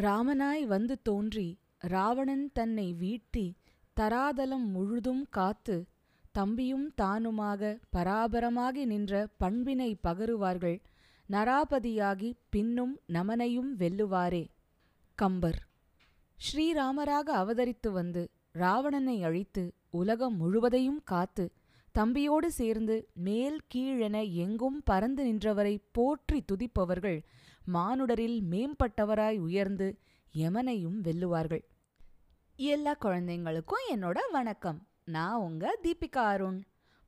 ராமனாய் வந்து தோன்றி ராவணன் தன்னை வீழ்த்தி தராதலம் முழுதும் காத்து தம்பியும் தானுமாக பராபரமாகி நின்ற பண்பினை பகருவார்கள் நராபதியாகி பின்னும் நமனையும் வெல்லுவாரே. கம்பர். ஸ்ரீராமராக அவதரித்து வந்து ராவணனை அழித்து உலகம் முழுவதையும் காத்து தம்பியோடு சேர்ந்து மேல் கீழென எங்கும் பறந்து நின்றவரை போற்றி துதிப்பவர்கள் மானுடரில் மேம்பட்டவராய் உயர்ந்து யமனையும் வெல்லுவார்கள். எல்லா குழந்தைங்களுக்கும் என்னோட வணக்கம். நான் உங்க தீபிகா அருண்.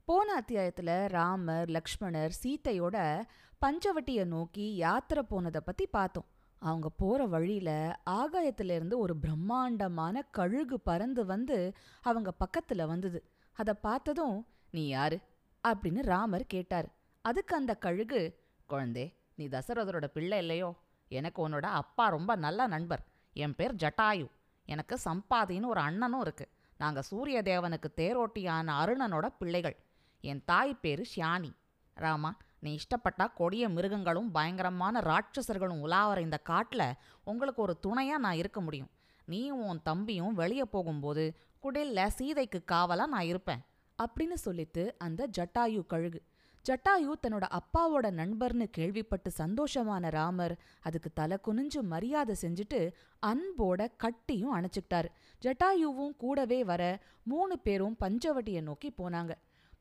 போன அத்தியாயத்துல ராமர் லக்ஷ்மணர் சீத்தையோட பஞ்சவட்டியை நோக்கி யாத்திரை போனதை பத்தி பார்த்தோம் அவங்க போற வழியில் ஆகாயத்திலிருந்து ஒரு பிரம்மாண்டமான கழுகு பறந்து வந்து அவங்க பக்கத்துல வந்தது. அதை பார்த்ததும் நீ யாரு? அப்படின்னு ராமர் கேட்டார். அதுக்கு அந்த கழுகு குழந்தே நீ தசரதரோட பிள்ளை இல்லையோ? எனக்கு உன்னோட அப்பா ரொம்ப நல்ல நண்பர். என் பேர் ஜட்டாயு. எனக்கு சம்பாதின்னு ஒரு அண்ணனும் இருக்கு. நாங்கள் சூரிய தேவனுக்கு தேரோட்டியான அருணனோட பிள்ளைகள். என் தாய் பேரு ஷியானி. ராமா நீ இஷ்டப்பட்டா கொடிய மிருகங்களும் பயங்கரமான ராட்சசர்களும் உலாவற இந்த காட்டில் உங்களுக்கு ஒரு துணையாக நான் இருக்க முடியும். நீயும் உன் தம்பியும் வெளியே போகும்போது குடில்ல சீதைக்கு காவலா நான் இருப்பேன். அப்படின்னு சொல்லித்து அந்த ஜட்டாயு கழுகு. ஜட்டாயு தன்னோட அப்பாவோட நண்பர்னு கேள்விப்பட்டு சந்தோஷமான ராமர் அதுக்கு தலை குனிஞ்சு மரியாதை செஞ்சுட்டு அன்போட கட்டியும் அணைச்சுக்கிட்டாரு. ஜட்டாயுவும் கூடவே வர மூணு பேரும் பஞ்சவட்டியை நோக்கி போனாங்க.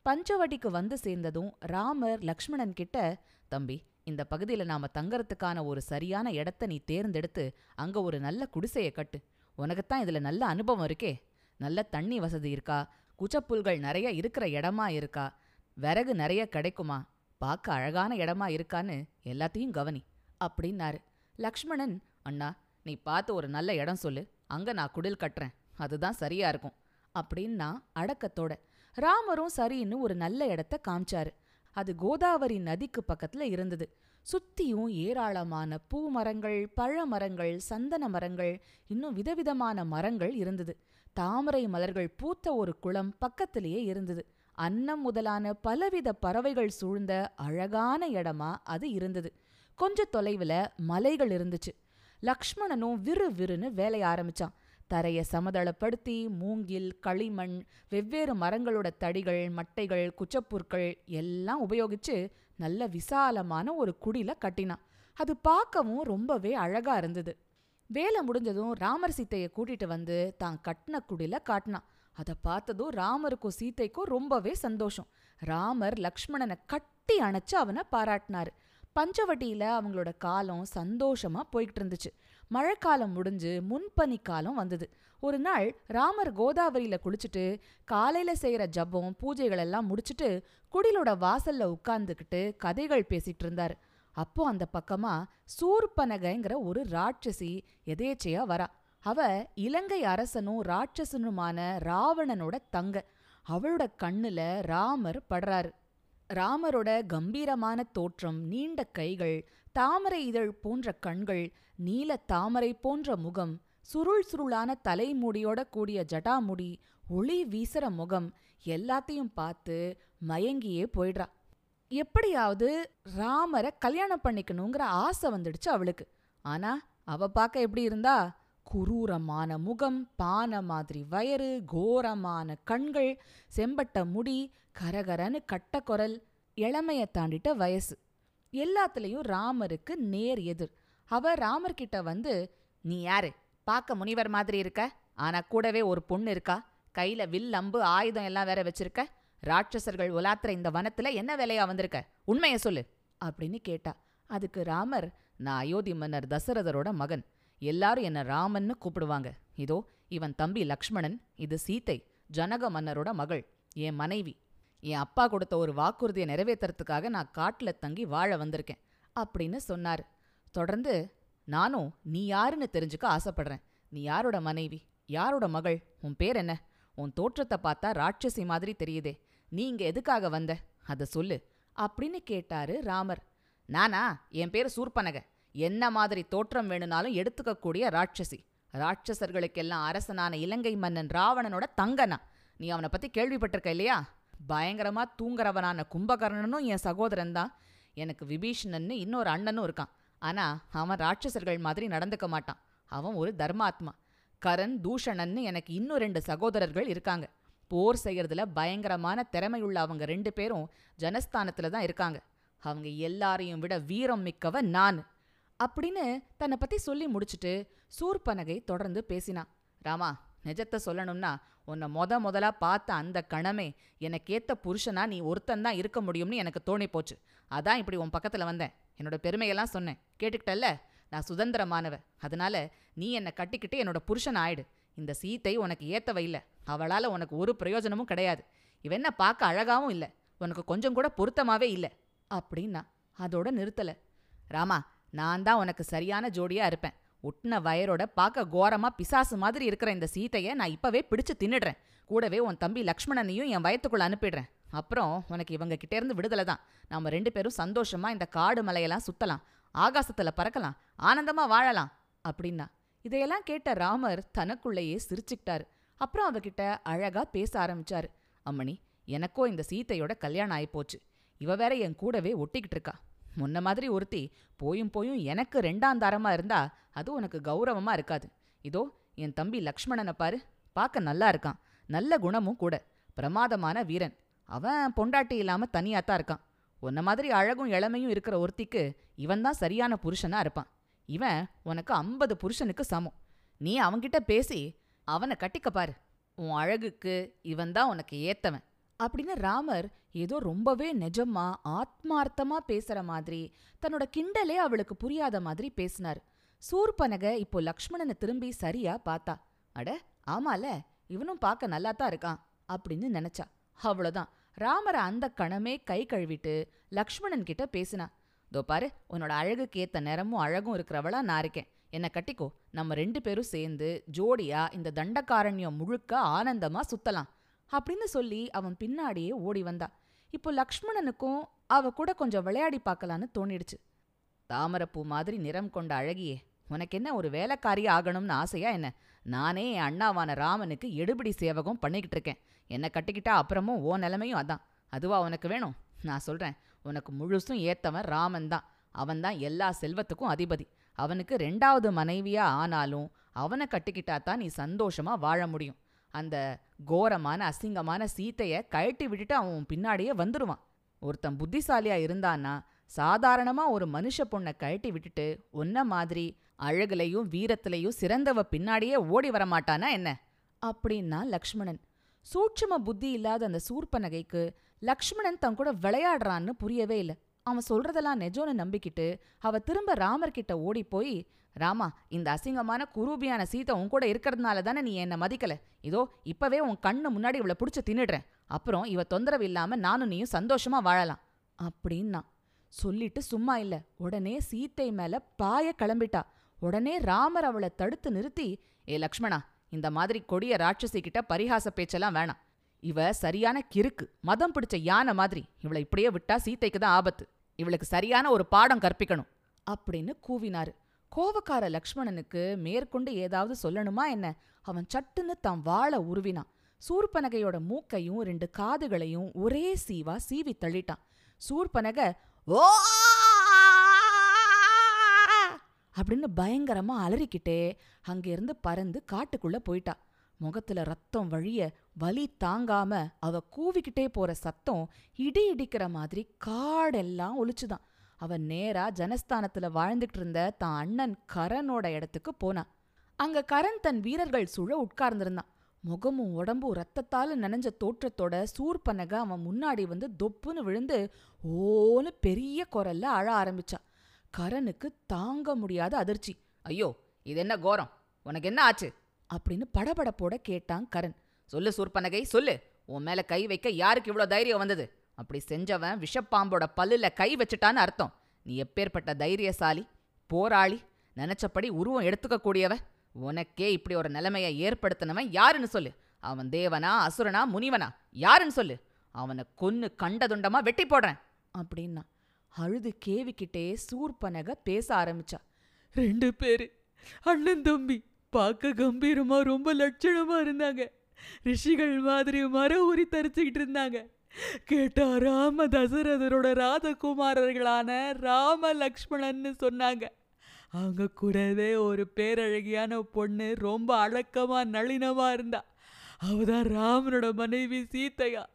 பஞ்சவட்டிக்கு வந்து சேர்ந்ததும் ராமர் லக்ஷ்மணன் கிட்ட தம்பி இந்த பகுதியில நாம தங்கறதுக்கான ஒரு சரியான இடத்த நீ தேர்ந்தெடுத்து அங்க ஒரு நல்ல குடிசையை கட்டு. உனக்குத்தான் இதுல நல்ல அனுபவம் இருக்கே. நல்ல தண்ணி வசதி இருக்கா? குச்சப்புல்கள் நிறைய இருக்கிற இடமா இருக்கா? விறகு நிறைய கிடைக்குமா? பார்க்க அழகான இடமா இருக்கான்னு எல்லாத்தையும் கவனி அப்படின்னாரு. லக்ஷ்மணன் அண்ணா நீ பார்த்து ஒரு நல்ல இடம் சொல்லு. அங்க நான் குடில் கட்டுறேன். அதுதான் சரியா இருக்கும் அப்படின்னா அடக்கத்தோட. ராமரும் சரின்னு ஒரு நல்ல இடத்த காமிச்சாரு. அது கோதாவரி நதிக்கு பக்கத்துல இருந்தது. சுத்தியும் ஏராளமான பூ மரங்கள் பழ மரங்கள் சந்தன மரங்கள் இன்னும் விதவிதமான மரங்கள் இருந்தது. தாமரை மலர்கள் பூத்த ஒரு குளம் பக்கத்திலேயே இருந்தது. அன்னம் முதலான பலவித பறவைகள் சூழ்ந்த அழகான இடமா அது இருந்தது. கொஞ்ச தொலைவுல மலைகள் இருந்துச்சு. லக்ஷ்மணனும் விறு விறுன்னு வேலைய ஆரம்பிச்சான். தரைய சமதளப்படுத்தி மூங்கில் களிமண் வெவ்வேறு மரங்களோட தடிகள் மட்டைகள் குச்சப்புற்கள் எல்லாம் உபயோகிச்சு நல்ல விசாலமான ஒரு குடில கட்டினான். அது பார்க்கவும் ரொம்பவே அழகா இருந்தது. வேலை முடிஞ்சதும் ராமர் சீத்தையை கூட்டிட்டு வந்து தான் கட்டின குடில காட்டினான். அதை பார்த்ததும் ராமருக்கும் சீத்தைக்கும் ரொம்பவே சந்தோஷம். ராமர் லக்ஷ்மணனை கட்டி அணைச்சு அவனை பாராட்டினாரு. பஞ்சவட்டியில அவங்களோட காலம் சந்தோஷமா போய்கிட்டு இருந்துச்சு. மழைக்காலம் முடிஞ்சு முன்பனி காலம் வந்தது. ஒரு நாள் ராமர் கோதாவரியில குளிச்சுட்டு காலையில செய்யற ஜபம் பூஜைகளெல்லாம் முடிச்சுட்டு குடிலோட வாசல்ல உட்கார்ந்துக்கிட்டு கதைகள் பேசிட்டு இருந்தாரு. அப்போ அந்த பக்கமா சூர்பனகைங்கிற ஒரு ராட்சசி எதேச்சையா வரா. அவ இலங்கை அரசனும் ராட்சசனுமான ராவணனோட தங்க. அவளோட கண்ணுல ராமர் படுறாரு. ராமரோட கம்பீரமான தோற்றம் நீண்ட கைகள் தாமரை இதழ் போன்ற கண்கள் நீல தாமரை போன்ற முகம் சுருள் சுருளான தலைமுடியோட கூடிய ஜடாமுடி ஒளி வீசுற முகம் எல்லாத்தையும் பார்த்து மயங்கியே போயிடுறா. எப்படியாவது ராமரை கல்யாணம் பண்ணிக்கணுங்கிற ஆசை வந்துடுச்சு அவளுக்கு. ஆனா அவ பார்க்க எப்படி இருந்தா குரூரமான முகம் பானை மாதிரி வயறு கோரமான கண்கள் செம்பட்ட முடி கரகரன்னு கட்ட குரல் இளமைய தாண்டிட்ட வயசு. எல்லாத்துலேயும் ராமருக்கு நேர் எதிர். அவ ராமர்கிட்ட வந்து நீ யாரு? பார்க்க முனிவர் மாதிரி இருக்க? ஆனா கூடவே ஒரு பொண்ணு இருக்கா? கையில வில் அம்பு ஆயுதம் எல்லாம் வேற வச்சிருக்க? ராட்சசர்கள் உலாத்துற இந்த வனத்துல என்ன வேலையா வந்திருக்க? உண்மைய சொல்லு. அப்படின்னு கேட்டா அதுக்கு ராமர் நான் அயோத்தி மன்னர் தசரதரோட மகன். எல்லாரும் என்ன ராமன்னு கூப்பிடுவாங்க. இதோ இவன் தம்பி லக்ஷ்மணன் இது சீத்தை ஜனக மன்னரோட மகள் என் மனைவி. என் அப்பா கொடுத்த ஒரு வாக்குறுதியை நிறைவேற்றுறதுக்காக நான் காட்டுல தங்கி வாழ வந்திருக்கேன் அப்படின்னு சொன்னார். தொடர்ந்து நானும் நீ யாருன்னு தெரிஞ்சுக்க ஆசைப்படுறேன். நீ யாரோட மனைவி? யாரோட மகள்? உன் பேர் என்ன? உன் தோற்றத்தை பார்த்தா ராட்சசி மாதிரி தெரியுதே. நீ இங்க எதுக்காக வந்த? அதை சொல்லு. அப்படின்னு கேட்டாரு ராமர். நானா? என் பேர் சூர்பனக என்ன மாதிரி தோற்றம் வேணும்னாலும் எடுத்துக்கக்கூடிய ராட்சசி. ராட்சசர்களுக்கெல்லாம் அரசனான இலங்கை மன்னன் ராவணனோட தங்கனா. நீ அவனை பத்தி கேள்விப்பட்டிருக்க இல்லையா? பயங்கரமா தூங்குறவனான கும்பகர்ணனும் என் சகோதரன் தான். எனக்கு விபீஷணன்னு இன்னொரு அண்ணனும் இருக்கான். ஆனா அவன் ராட்சசர்கள் மாதிரி நடந்துக்க மாட்டான். அவன் ஒரு தர்மாத்மா. கரண் தூஷணன்னு எனக்கு இன்னும் ரெண்டு சகோதரர்கள் இருக்காங்க. போர் செய்யறதுல பயங்கரமான திறமையுள்ள அவங்க ரெண்டு பேரும் ஜனஸ்தானத்துல தான் இருக்காங்க. அவங்க எல்லாரையும் விட வீரம் மிக்கவ நான். அப்படின்னு தன்னை பத்தி சொல்லி முடிச்சுட்டு சூர்பனகை தொடர்ந்து பேசினான் ராமா நிஜத்தை சொல்லணும்னா உன்னை மொத முதலா பார்த்த அந்த கணமே எனக்கேத்த புருஷனா நீ ஒருத்தன் இருக்க முடியும்னு எனக்கு தோணி போச்சு. அதான் இப்படி உன் பக்கத்துல வந்தேன். என்னோட பெருமையெல்லாம் சொன்னேன். கேட்டுக்கிட்டல்ல? நான் சுதந்திரமானவ. அதனால நீ என்னை கட்டிக்கிட்டு என்னோட புருஷன் ஆயிடு. இந்த சீத்தை உனக்கு ஏத்தவை இல்லை. அவளால உனக்கு ஒரு பிரயோஜனமும் கிடையாது. இவ என்ன பார்க்க அழகாவும் இல்ல. உனக்கு கொஞ்சம் கூட பொருத்தமாவே இல்ல. அப்படின்னா அதோட நிறுத்தல. ராமா நான் தான் உனக்கு சரியான ஜோடியா இருப்பேன். ஒட்டின வயரோட பார்க்க கோரமா பிசாசு மாதிரி இருக்கிற இந்த சீத்தைய நான் இப்பவே பிடிச்சு தின்னுடுறேன். கூடவே உன் தம்பி லக்ஷ்மணனையும் என் வயத்துக்குள்ள அனுப்பிடுறேன். அப்புறம் உனக்கு இவங்க கிட்டேருந்து விடுதலை தான். நாம ரெண்டு பேரும் சந்தோஷமா இந்த காடு மலையெல்லாம் சுத்தலாம். ஆகாசத்துல பறக்கலாம். ஆனந்தமா வாழலாம். அப்படின்னா இதையெல்லாம் கேட்ட ராமர் தனக்குள்ளேயே சிரிச்சுக்கிட்டாரு. அப்புறம் அவகிட்ட அழகா பேச ஆரம்பிச்சாரு. அம்மணி எனக்கோ இந்த சீத்தையோட கல்யாணம் ஆயிப்போச்சு. இவ வேற என் கூடவே ஒட்டிக்கிட்டு இருக்கா. முன்ன மாதிரி ஒருத்தி போயும் போயும் எனக்கு ரெண்டாம் தரமா இருந்தா அது உனக்கு கௌரவமா இருக்காது. இதோ என் தம்பி லக்ஷ்மணனை பாரு. பார்க்க நல்லா இருக்கான். நல்ல குணமும் கூட. பிரமாதமான வீரன். அவன் பொண்டாட்டி இல்லாம தனியாத்தான் இருக்கான். உன்ன மாதிரி அழகும் இளமையும் இருக்கிற ஒருத்திக்கு இவன் தான் சரியான புருஷனா இருப்பான். இவன் உனக்கு ஐம்பது புருஷனுக்கு சமம். நீ அவன்கிட்ட பேசி அவனை கட்டிக்க பாரு. உன் அழகுக்கு இவன் தான் உனக்கு ஏத்தவன். அப்படின்னு ராமர் ஏதோ ரொம்பவே நிஜமா ஆத்மார்த்தமா பேசுற மாதிரி தன்னோட கிண்டலே அவளுக்கு புரியாத மாதிரி பேசினார். சூர்பனக இப்போ லக்ஷ்மணனை திரும்பி சரியா பார்த்தா. அட ஆமால இவனும் பார்க்க நல்லா தான் இருக்கான் அப்படின்னு நினைச்சா. அவ்வளோதான் ராமரை அந்த கணமே கை கழுவிட்டு லக்ஷ்மணன் கிட்ட பேசினா. தோ பாரு உன்னோட அழகுக்கு ஏற்ற நிறமும் அழகும் இருக்கிறவளா நான் இருக்கேன். என்னை கட்டிக்கோ. நம்ம ரெண்டு பேரும் சேர்ந்து ஜோடியா இந்த தண்டக்காரண்யம் முழுக்க ஆனந்தமா சுத்தலாம் அப்படின்னு சொல்லி அவன் பின்னாடியே ஓடி வந்தா. இப்போ லக்ஷ்மணனுக்கும் அவ கூட கொஞ்சம் விளையாடி பார்க்கலான்னு தோணிடுச்சு. தாமரப்பூ மாதிரி நிறம் கொண்ட அழகியே உனக்கு என்ன ஒரு வேலைக்காரி ஆகணும்னு ஆசையா என்ன? நானே என் அண்ணாவான ராமனுக்கு எடுபிடி சேவகம் பண்ணிக்கிட்டு இருக்கேன். என்னை கட்டிக்கிட்டா அப்புறமும் ஓ நிலைமையும் அதான். அதுவா உனக்கு வேணும்? நான் சொல்றேன். உனக்கு முழுசும் ஏத்தவன் ராமன் தான். அவன் தான் எல்லா செல்வத்துக்கும் அதிபதி. அவனுக்கு ரெண்டாவது மனைவியா ஆனாலும் அவனை கட்டிக்கிட்டா தான் நீ சந்தோஷமா வாழ முடியும். அந்த கோரமான அசிங்கமான சீத்தைய கழட்டி விட்டுட்டு அவன் பின்னாடியே வந்துடுவான் ஒருத்தன் புத்திசாலியா இருந்தான்னா சாதாரணமா ஒரு மனுஷ பொண்ணை கழட்டி விட்டுட்டு ஒன்ன மாதிரி அழகுலையும் வீரத்திலையும் சிறந்தவ பின்னாடியே ஓடி வரமாட்டானா என்ன? அப்படின்னா லக்ஷ்மணன். சூட்சும புத்தி இல்லாத அந்த சூர்பனகைக்கு லக்ஷ்மணன் தன் கூட விளையாடுறான்னு புரியவே இல்லை. அவன் சொல்றதெல்லாம் நெஜோன்னு நம்பிக்கிட்டு அவ திரும்ப ராமர்கிட்ட ஓடி போய் ராமா இந்த அசிங்கமான குரூபியான சீதை உன் கூட இருக்கிறதுனால தானே நீ என்னை மதிக்கல. இதோ இப்பவே உன் கண்ணு முன்னாடி இவளை பிடிச்சி தின்னுடுறேன். அப்புறம் இவ தொந்தரவு இல்லாம நானும் நீயும் சந்தோஷமா வாழலாம். அப்படின்னா சொல்லிட்டு சும்மா இல்ல. உடனே சீத்தை மேல பாய கிளம்பிட்டா. உடனே ராமர் அவளை தடுத்து நிறுத்தி ஏ லக்ஷ்மணா இந்த மாதிரி கொடிய ராட்சசி கிட்ட பரிகாச பேச்செல்லாம் வேணாம். இவ சரியான கிறுக்கு மதம் பிடிச்ச யானை மாதிரி. இவளை இப்படியே விட்டா சீத்தைக்கு தான் ஆபத்து. இவளுக்கு சரியான ஒரு பாடம் கற்பிக்கணும் அப்படின்னு கூவினாரு. கோவக்கார லக்ஷ்மணனுக்கு மேற்கொண்டு ஏதாவது சொல்லணுமா என்ன? அவன் சட்டுன்னு தான் வாழ உருவினான். சூர்பனகையோட மூக்கையும் ரெண்டு காதுகளையும் ஒரே சீவா சீவி தள்ளிட்டான். சூர்பனக ஓ! அப்படின்னு பயங்கரமா அலறிக்கிட்டே அங்கிருந்து பறந்து காட்டுக்குள்ள போயிட்டா. முகத்துல ரத்தம் வழிய வலி தாங்காம அவ கூவிக்கிட்டே போற சத்தம் இடி இடிக்கிற மாதிரி காடெல்லாம் ஒலிச்சுதான். அவ நேரா ஜனஸ்தானத்துல வாழ்ந்துட்டு இருந்த தான் அண்ணன் கரனோட இடத்துக்கு போனான் அங்க கரண் தன் வீரர்கள் சுழ உட்கார்ந்திருந்தான். முகமும் உடம்பும் ரத்தத்தால நனைஞ்ச தோற்றத்தோட சூர்பனக அவன் முன்னாடி வந்து தொப்புன்னு விழுந்து ஓன்னு பெரிய குரல்ல அழ ஆரம்பிச்சான் கரனுக்கு தாங்க முடியாத அதிர்ச்சி. ஐயோ இது என்ன கோரம்? உனக்கு என்ன ஆச்சு? அப்படின்னு படபடப்போட கேட்டான் கரண். சொல்லு சூர்பனகை சொல்லு. உன் மேல கை வைக்க யாருக்கு இவ்வளோ தைரியம் வந்தது? அப்படி செஞ்சவன் விஷப்பாம்போட பல்லுல கை வச்சுட்டான்னு அர்த்தம். நீ எப்பேற்பட்ட தைரியசாலி போராளி நினைச்சபடி உருவம் எடுத்துக்கக்கூடியவ உனக்கே இப்படி ஒரு நிலைமையை ஏற்படுத்தினவன் யாருன்னு சொல்லு. அவன் தேவனா அசுரனா முனிவனா? யாருன்னு சொல்லு. அவனை கொன்னு கண்டதுண்டமா வெட்டி போடுறேன். அப்படின்னா அழுது கேவிக்கிட்டே சூர்பனக பேச ஆரம்பிச்சா. ரெண்டு பேரு அண்ணன் தம்பி பார்க்க கம்பீரமாக ரொம்ப லட்சணமாக இருந்தாங்க. ரிஷிகள் மாதிரி மர உரி தரிச்சுக்கிட்டு இருந்தாங்க. கேட்டா ராம தசரதரோட ராதகுமாரர்களான ராம லக்ஷ்மணன்னு சொன்னாங்க. அவங்க கூடவே ஒரு பேரழகியான பொண்ணு ரொம்ப அடக்கமா நளினமாக இருந்தா. அவதான் ராமனோட மனைவி சீத்தையா.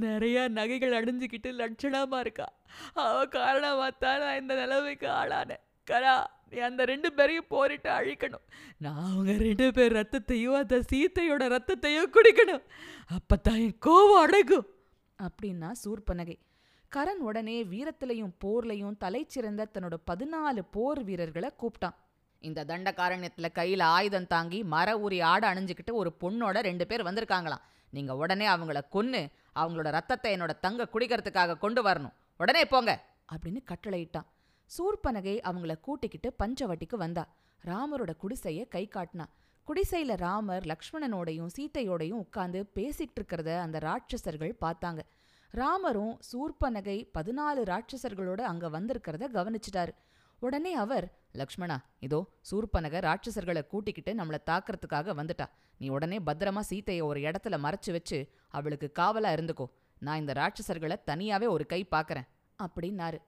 நிறையா நகைகள் அணிஞ்சிக்கிட்டு லட்சணமாக இருக்கா. அவ காரணமாக தான் நான் இந்த நிலைமைக்கு ஆளானேன். கரா. நீ அந்த ரெண்டு பேரையும் போரிட்டு அழிக்கணும். நான் அவங்க ரெண்டு பேர் ரத்தத்தையும் அந்த சீத்தையோட ரத்தத்தையும் குடிக்கணும். அப்பத்தான் என் கோவம் அடகும் அப்படின்னா சூர்பனகை. கரண் உடனே வீரத்திலையும் போர்லையும் தலைச்சிறந்த தன்னோட பதினாலு போர் வீரர்களை கூப்பிட்டான். இந்த தண்டகாரண்யத்துல கையில ஆயுதம் தாங்கி மர உரி ஆடை அணிஞ்சுக்கிட்டு ஒரு பொண்ணோட ரெண்டு பேர் வந்திருக்காங்களாம். நீங்க உடனே அவங்கள கொன்னு அவங்களோட ரத்தத்தை என்னோட தங்க குடிக்கிறதுக்காக கொண்டு வரணும். உடனே போங்க அப்படின்னு கட்டளையிட்டான். சூர்பனகை அவங்கள கூட்டிக்கிட்டு பஞ்சவட்டிக்கு வந்தா. ராமரோட குடிசைய கை காட்டினா. குடிசையில ராமர் லக்ஷ்மணனோடையும் சீத்தையோடையும் உட்கார்ந்து பேசிட்டு இருக்கிறத அந்த ராட்சசர்கள் பார்த்தாங்க. ராமரும் சூர்பனகை பதினாலு ராட்சசர்களோட அங்க வந்திருக்கிறத கவனிச்சிட்டாரு. உடனே அவர் லக்ஷ்மணா இதோ சூர்பனக ராட்சசர்களை கூட்டிக்கிட்டு நம்மள தாக்கறதுக்காக வந்துட்டா. நீ உடனே பத்திரமா சீத்தையை ஒரு இடத்துல மறைச்சு வச்சு அவளுக்கு காவலா இருந்துக்கோ. நான் இந்த ராட்சசர்களை தனியாவே ஒரு கை பார்க்கறேன் அப்படின்னாரு.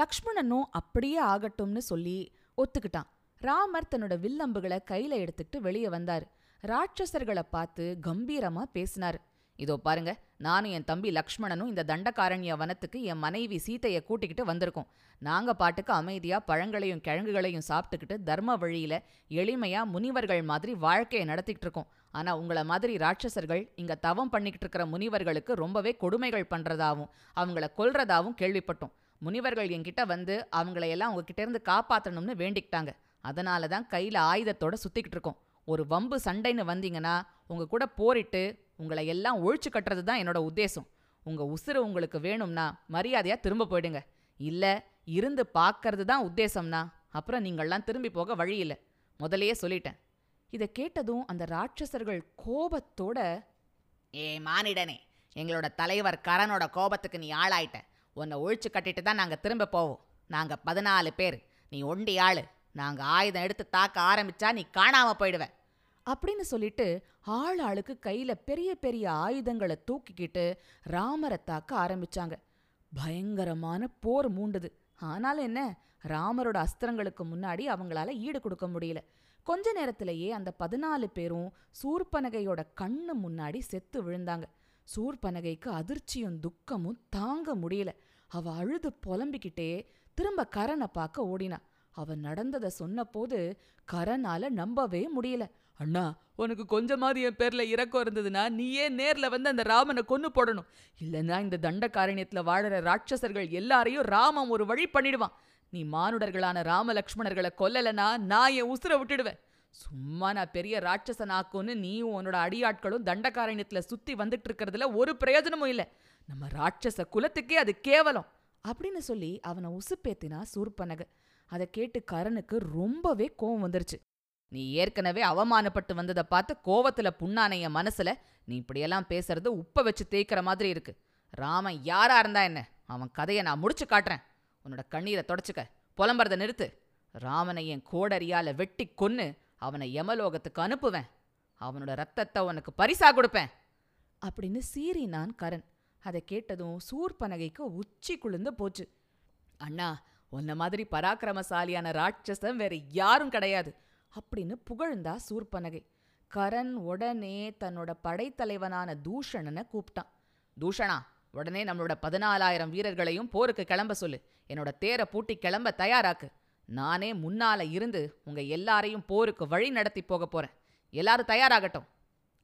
லக்ஷ்மணனும் அப்படியே ஆகட்டும்னு சொல்லி ஒத்துக்கிட்டான். ராமர் தன்னோட வில்லம்புகளை கையில எடுத்துக்கிட்டு வெளியே வந்தார். ராட்சசர்களை பார்த்து கம்பீரமா பேசினார். இதோ பாருங்க நானும் என் தம்பி லக்ஷ்மணனும் இந்த தண்டகாரண்ய வனத்துக்கு என் மனைவி சீதையை கூட்டிக்கிட்டு வந்திருக்கோம். நாங்க பாட்டுக்கு அமைதியா பழங்களையும் கிழங்குகளையும் சாப்பிட்டுக்கிட்டு தர்ம வழியில எளிமையா முனிவர்கள் மாதிரி வாழ்க்கையை நடத்திக்கிட்டு இருக்கோம். ஆனா உங்கள மாதிரி ராட்சசர்கள் இங்க தவம் பண்ணிக்கிட்டு இருக்கிற முனிவர்களுக்கு ரொம்பவே கொடுமைகள் பண்றதாவும் அவங்கள கொல்றதாவும் கேள்விப்பட்டோம். முனிவர்கள் என்கிட்ட வந்து அவங்கள எல்லாம் உங்ககிட்ட இருந்து காப்பாத்தணும்னு வேண்டிக்கிட்டாங்க. அதனால தான் கையில ஆயுதத்தோட சுத்திக்கிட்டு இருக்கோம். ஒரு வம்பு சண்டைன்னு வந்தீங்கன்னா உங்க கூட போரிட்டு உங்களை எல்லாம் ஒழிச்சு கட்டுறது தான் என்னோட உத்தேசம். உங்க உசுறு உங்களுக்கு வேணும்னா மரியாதையா திரும்ப போயிடுங்க. இல்ல இருந்து பார்க்கறது தான் உத்தேசம்னா அப்புறம் நீங்கள்லாம் திரும்பி போக வழி இல்லை. முதலையே சொல்லிட்டேன். இதை கேட்டதும் அந்த ராட்சசர்கள் கோபத்தோட ஏ மானிடனே எங்களோட தலைவர் கரனோட கோபத்துக்கு நீ ஆளாயிட்ட. உன்னை ஒழிச்சு கட்டிட்டு தான் நாங்கள் திரும்ப போவோம். நாங்கள் பதினாலு பேர். நீ ஒண்டி ஆளு. நாங்கள் ஆயுதம் எடுத்து தாக்க ஆரம்பிச்சா நீ காணாம போயிடுவ. அப்படின்னு சொல்லிட்டு ஆள் ஆளுக்கு கையில பெரிய பெரிய ஆயுதங்களை தூக்கிக்கிட்டு ராமரை தாக்க ஆரம்பிச்சாங்க. பயங்கரமான போர் மூண்டுது. ஆனாலும் என்ன? ராமரோட அஸ்திரங்களுக்கு முன்னாடி அவங்களால ஈடு கொடுக்க முடியல. கொஞ்ச நேரத்திலேயே அந்த பதினாலு பேரும் சூர்பனகையோட கண்ணு முன்னாடி செத்து விழுந்தாங்க. சூர்பனகைக்கு அதிர்ச்சியும் துக்கமும் தாங்க முடியல. அவ அழுது புலம்பிக்கிட்டே திரும்ப கரனை பார்க்க ஓடினா. அவ நடந்ததை சொன்னபோது கரனால நம்பவே முடியல. அண்ணா உனக்கு கொஞ்சமாவது என் பேர்ல இறக்கம் இருந்ததுன்னா நீயே நேர்ல வந்து அந்த ராமனை கொன்னு போடணும். இல்லைன்னா இந்த தண்டகாரண்யத்துல வாழற ராட்சசர்கள் எல்லாரையும் ராமன் ஒரு வழி பண்ணிடுவான். நீ மானுடர்களான ராமலக்ஷ்மணர்களை கொல்லலைன்னா நான் என் உசுரை விட்டுடுவேன். சும்மா நான் பெரிய ராட்சசனாக்குன்னு நீயும் உன்னோட அடியாட்களும் தண்டகாரண்யத்தில் சுத்தி வந்துட்டு இருக்கிறதுல ஒரு பிரயோஜனமும் இல்லை. நம்ம ராட்சச குலத்துக்கே அது கேவலம். அப்படின்னு சொல்லி அவனை உசுப்பேத்தினா சூர்பனக. அதை கேட்டு கரனுக்கு ரொம்பவே கோவம் வந்துருச்சு. நீ ஏற்கனவே அவமானப்பட்டு வந்ததை பார்த்து கோவத்துல புண்ணான என் மனசுல நீ இப்படியெல்லாம் பேசுறது உப்ப வச்சு தேய்க்கிற மாதிரி இருக்கு. ராமன் யாரா இருந்தா என்ன? அவன் கதையை நான் முடிச்சு காட்டுறேன். உன்னோட கண்ணீரை தொடச்சுக்க. புலம்புறத நிறுத்து. ராமனை என் கோடரியால வெட்டி கொன்னு அவனை யமலோகத்துக்கு அனுப்புவேன். அவனோட ரத்தத்தை உனக்கு பரிசா கொடுப்பேன். அப்படின்னு சீறினான் கரண். அதை கேட்டதும் சூர்பனகைக்கு உச்சி குளிர்ந்து போச்சு. அண்ணா உன்ன மாதிரி பராக்கிரமசாலியான ராட்சசன் வேற யாரும் கிடையாது அப்படின்னு புகழ்ந்தா சூர்பனகை கரண் உடனே தன்னோட படைத்தலைவனான தூஷணனை கூப்பிட்டான். தூஷணா உடனே நம்மளோட பதினாலாயிரம் வீரர்களையும் போருக்கு கிளம்ப சொல்லு. என்னோட தேரை பூட்டி கிளம்ப தயாராக்கு. நானே முன்னால இருந்து உங்க எல்லாரையும் போருக்கு வழி நடத்தி போக போறேன். எல்லாரும் தயாராகட்டும்.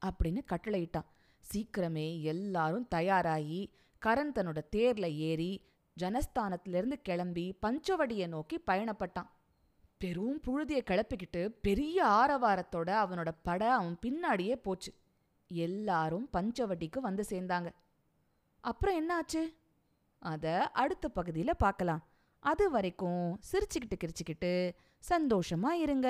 அப்படின்னு கட்டளையிட்டான். சீக்கிரமே எல்லாரும் தயாராகி கரண் தன்னோட தேர்ல ஏறி ஜனஸ்தானத்திலிருந்து கிளம்பி பஞ்சவடியை நோக்கி பயணப்பட்டான். பெரும் புழுதியை கிளப்பிக்கிட்டு பெரிய ஆரவாரத்தோட அவனோட பட அவன் பின்னாடியே போச்சு. எல்லாரும் பஞ்சவடிக்கு வந்து சேர்ந்தாங்க. அப்புறம் என்னாச்சு? அத அடுத்த பகுதியில் பார்க்கலாம். அது வரைக்கும் சிரிச்சுக்கிட்டு கிரிச்சுக்கிட்டு சந்தோஷமா இருங்க.